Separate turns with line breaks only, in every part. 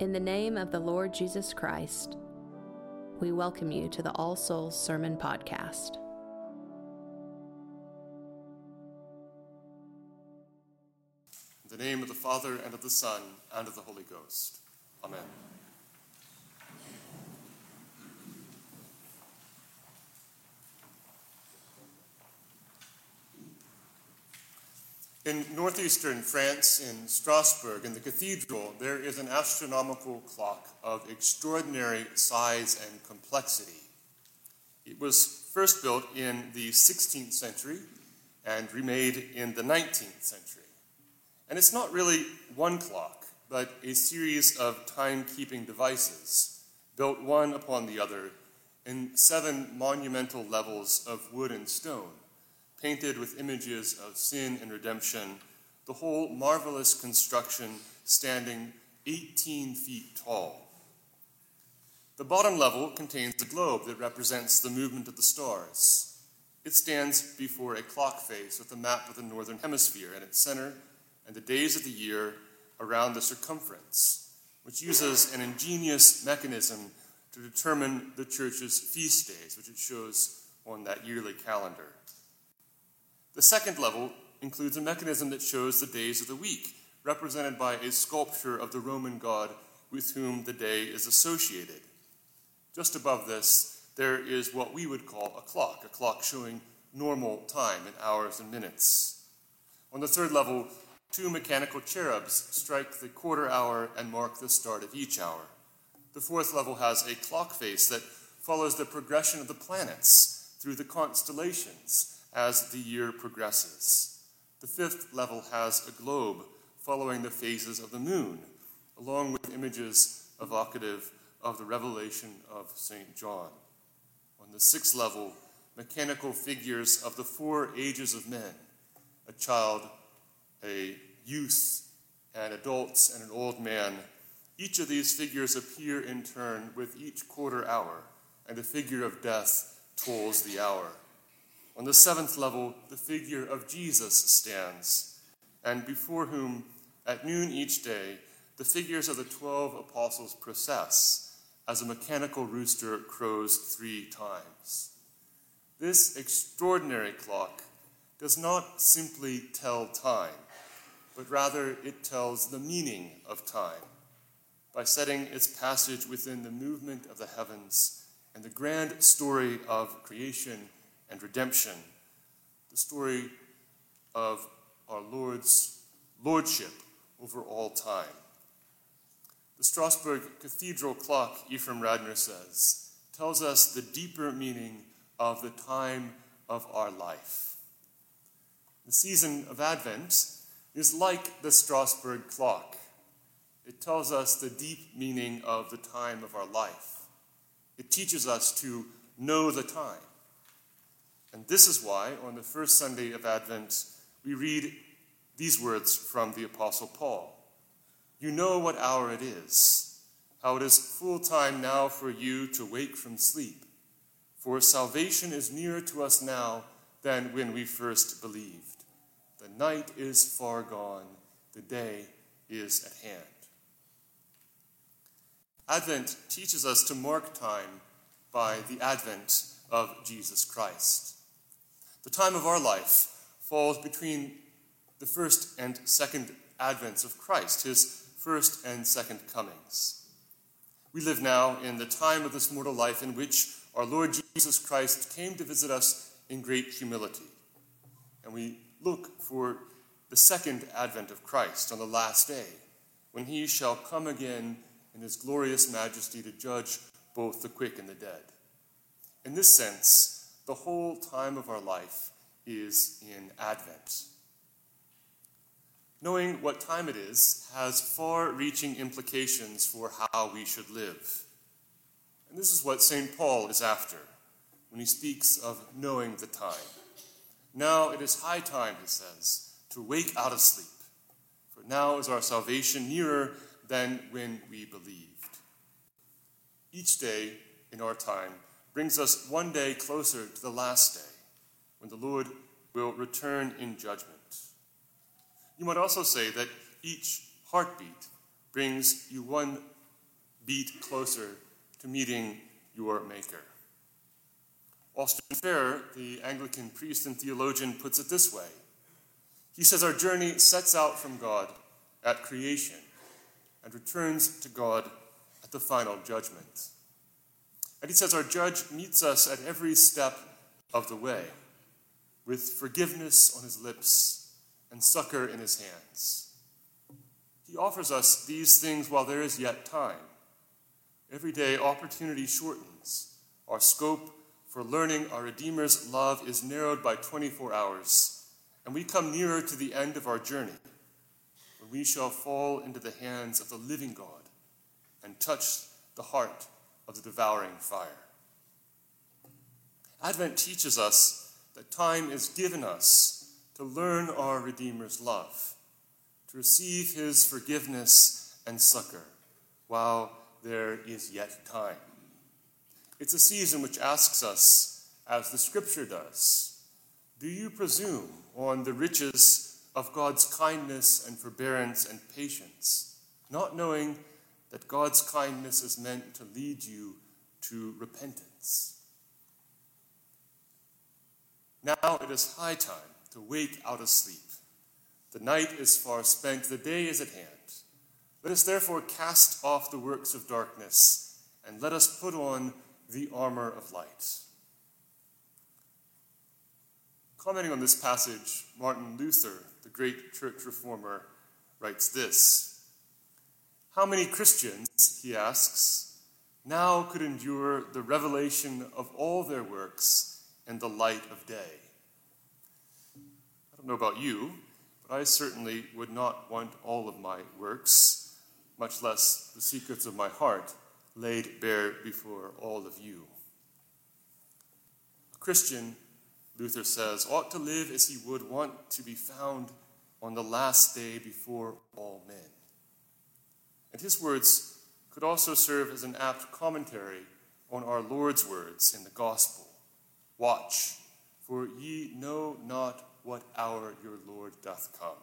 In the name of the Lord Jesus Christ, we welcome you to the All Souls Sermon Podcast.
In the name of the Father, and of the Son, and of the Holy Ghost. Amen. In northeastern France, in Strasbourg, in the cathedral, there is an astronomical clock of extraordinary size and complexity. It was first built in the 16th century and remade in the 19th century. And it's not really one clock, but a series of timekeeping devices, built one upon the other in seven monumental levels of wood and stone painted with images of sin and redemption, the whole marvelous construction standing 18 feet tall. The bottom level contains a globe that represents the movement of the stars. It stands before a clock face with a map of the northern hemisphere in its center and the days of the year around the circumference, which uses an ingenious mechanism to determine the church's feast days, which it shows on that yearly calendar. The second level includes a mechanism that shows the days of the week, represented by a sculpture of the Roman god with whom the day is associated. Just above this, there is what we would call a clock, a clock showing normal time in hours and minutes. On the third level, two mechanical cherubs strike the quarter hour and mark the start of each hour. The fourth level has a clock face that follows the progression of the planets through the constellations as the year progresses. The fifth level has a globe following the phases of the moon, along with images evocative of the revelation of St. John. On the sixth level, mechanical figures of the four ages of men a child, a youth, an adult, and an old man. Each of these figures appear in turn with each quarter hour, and a figure of death tolls the hour. On the seventh level, the figure of Jesus stands, and before whom, at noon each day, the figures of the twelve apostles process as a mechanical rooster crows three times. This extraordinary clock does not simply tell time, but rather it tells the meaning of time by setting its passage within the movement of the heavens and the grand story of creation and redemption, the story of our Lord's lordship over all time. The Strasbourg Cathedral clock, Ephraim Radner says, tells us the deeper meaning of the time of our life. The season of Advent is like the Strasbourg clock. It tells us the deep meaning of the time of our life. It teaches us to know the time. And this is why, on the first Sunday of Advent, we read these words from the Apostle Paul You know what hour it is, how it is full time now for you to wake from sleep. For salvation is nearer to us now than when we first believed. The night is far gone, the day is at hand. Advent teaches us to mark time by the advent of Jesus Christ. The time of our life falls between the first and second advents of Christ, his first and second comings. We live now in the time of this mortal life in which our Lord Jesus Christ came to visit us in great humility. And we look for the second advent of Christ on the last day, when he shall come again in his glorious majesty to judge both the quick and the dead. In this sense, the whole time of our life is in Advent. Knowing what time it is has far reaching implications for how we should live. And this is what St. Paul is after when he speaks of knowing the time. Now it is high time, he says, to wake out of sleep, for now is our salvation nearer than when we believed. Each day in our time brings us one day closer to the last day, when the Lord will return in judgment. You might also say that each heartbeat brings you one beat closer to meeting your Maker. Austin Farrer, the Anglican priest and theologian, puts it this way He says, Our journey sets out from God at creation and returns to God at the final judgment. And he says, Our judge meets us at every step of the way with forgiveness on his lips and succor in his hands. He offers us these things while there is yet time. Every day, opportunity shortens. Our scope for learning our Redeemer's love is narrowed by 24 hours, and we come nearer to the end of our journey, when we shall fall into the hands of the living God and touch the heart of the devouring fire. Advent teaches us that time is given us to learn our Redeemer's love, to receive his forgiveness and succor while there is yet time. It's a season which asks us, as the scripture does, do you presume on the riches of God's kindness and forbearance and patience, not knowing that God's kindness is meant to lead you to repentance? Now it is high time to wake out of sleep. The night is far spent, the day is at hand. Let us therefore cast off the works of darkness, and let us put on the armor of light. Commenting on this passage, Martin Luther, the great church reformer, writes this How many Christians, he asks, now could endure the revelation of all their works in the light of day? I don't know about you, but I certainly would not want all of my works, much less the secrets of my heart laid bare before all of you. A Christian, Luther says, ought to live as he would want to be found on the last day before all men. And his words could also serve as an apt commentary on our Lord's words in the gospel Watch, for ye know not what hour your Lord doth come.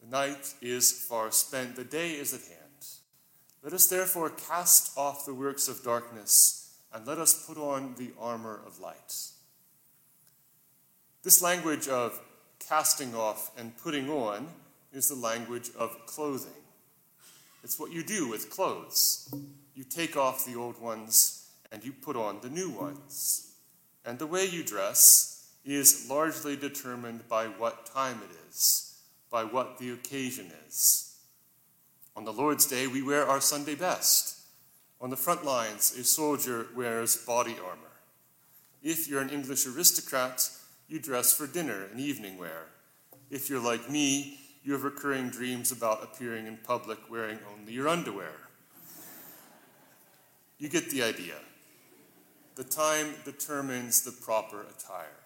The night is far spent, the day is at hand. Let us therefore cast off the works of darkness and let us put on the armor of light. This language of casting off and putting on is the language of clothing. It's what you do with clothes. You take off the old ones and you put on the new ones. And the way you dress is largely determined by what time it is, by what the occasion is. On the Lord's Day, we wear our Sunday best. On the front lines, a soldier wears body armor. If you're an English aristocrat, you dress for dinner and evening wear. If you're like me, you have recurring dreams about appearing in public wearing only your underwear. You get the idea. The time determines the proper attire,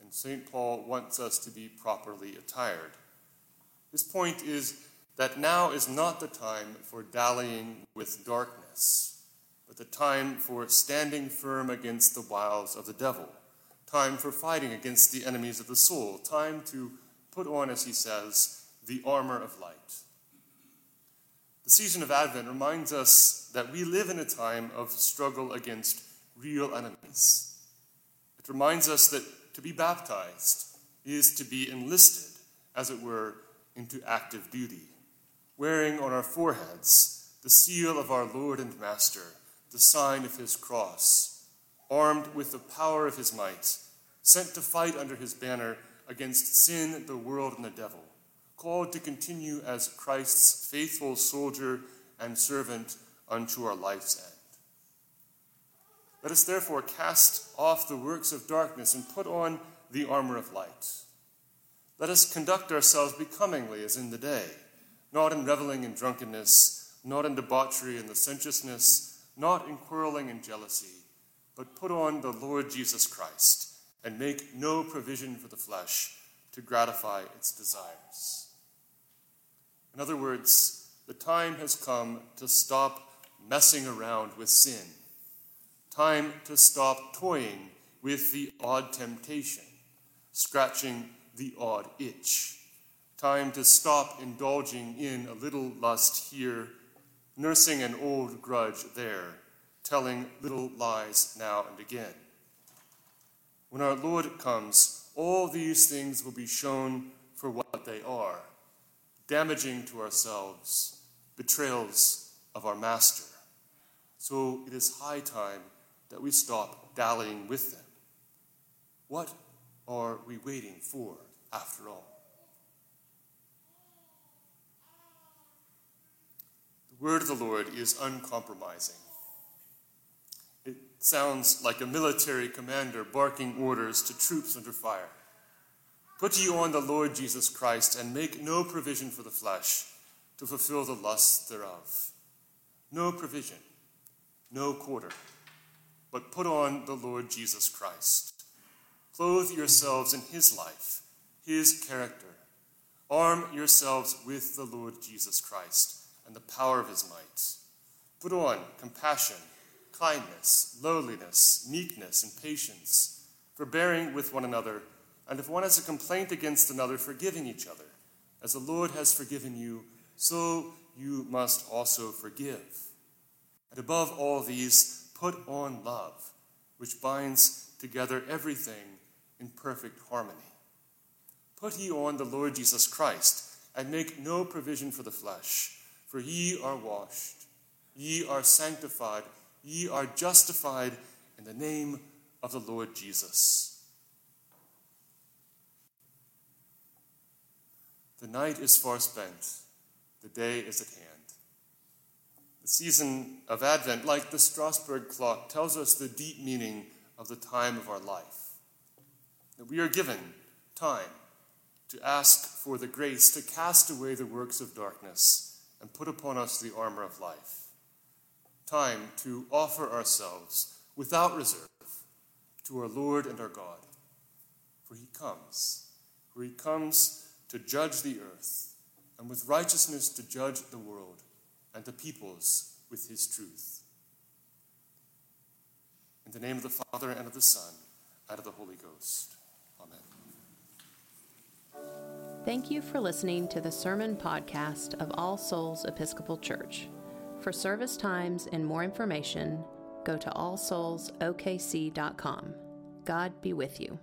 and St. Paul wants us to be properly attired. His point is that now is not the time for dallying with darkness, but the time for standing firm against the wiles of the devil, time for fighting against the enemies of the soul, time to put on, as he says, the armor of light. The season of Advent reminds us that we live in a time of struggle against real enemies. It reminds us that to be baptized is to be enlisted, as it were, into active duty wearing on our foreheads the seal of our Lord and Master, the sign of his cross, armed with the power of his might, sent to fight under his banner against sin, the world, and the devil, called to continue as Christ's faithful soldier and servant unto our life's end. Let us therefore cast off the works of darkness and put on the armor of light. Let us conduct ourselves becomingly as in the day not in reveling and drunkenness, not in debauchery and licentiousness, not in quarreling and jealousy, but put on the Lord Jesus Christ and make no provision for the flesh to gratify its desires. In other words, the time has come to stop messing around with sin, time to stop toying with the odd temptation, scratching the odd itch. Time to stop indulging in a little lust here, nursing an old grudge there, telling little lies now and again. When our Lord comes, all these things will be shown for what they are damaging to ourselves, betrayals of our Master. So it is high time that we stop dallying with them. What are we waiting for, after all? The word of the Lord is uncompromising. It sounds like a military commander barking orders to troops under fire. Put you on the Lord Jesus Christ, and make no provision for the flesh to fulfill the lusts thereof. No provision, no quarter, but put on the Lord Jesus Christ. Clothe yourselves in his life, his character. Arm yourselves with the Lord Jesus Christ and the power of his might. Put on compassion, kindness, lowliness, meekness, and patience, forbearing with one another and if one has a complaint against another, forgiving each other. As the Lord has forgiven you, so you must also forgive. And above all these, put on love, which binds together everything in perfect harmony. Put ye on the Lord Jesus Christ, and make no provision for the flesh, for ye are washed, ye are sanctified, ye are justified in the name of the Lord Jesus. The night is far spent, the day is at hand. The season of Advent, like the Strasbourg clock, tells us the deep meaning of the time of our life. That we are given time to ask for the grace to cast away the works of darkness and put upon us the armor of life. Time to offer ourselves without reserve to our Lord and our God. For he comes, for he comes to judge the earth, and with righteousness to judge the world, and the peoples with his truth. In the name of the Father, and of the Son, and of the Holy Ghost. Amen.
Thank you for listening to the sermon podcast of All Souls Episcopal Church. For service times and more information, go to allsoulsokc.com. God be with you.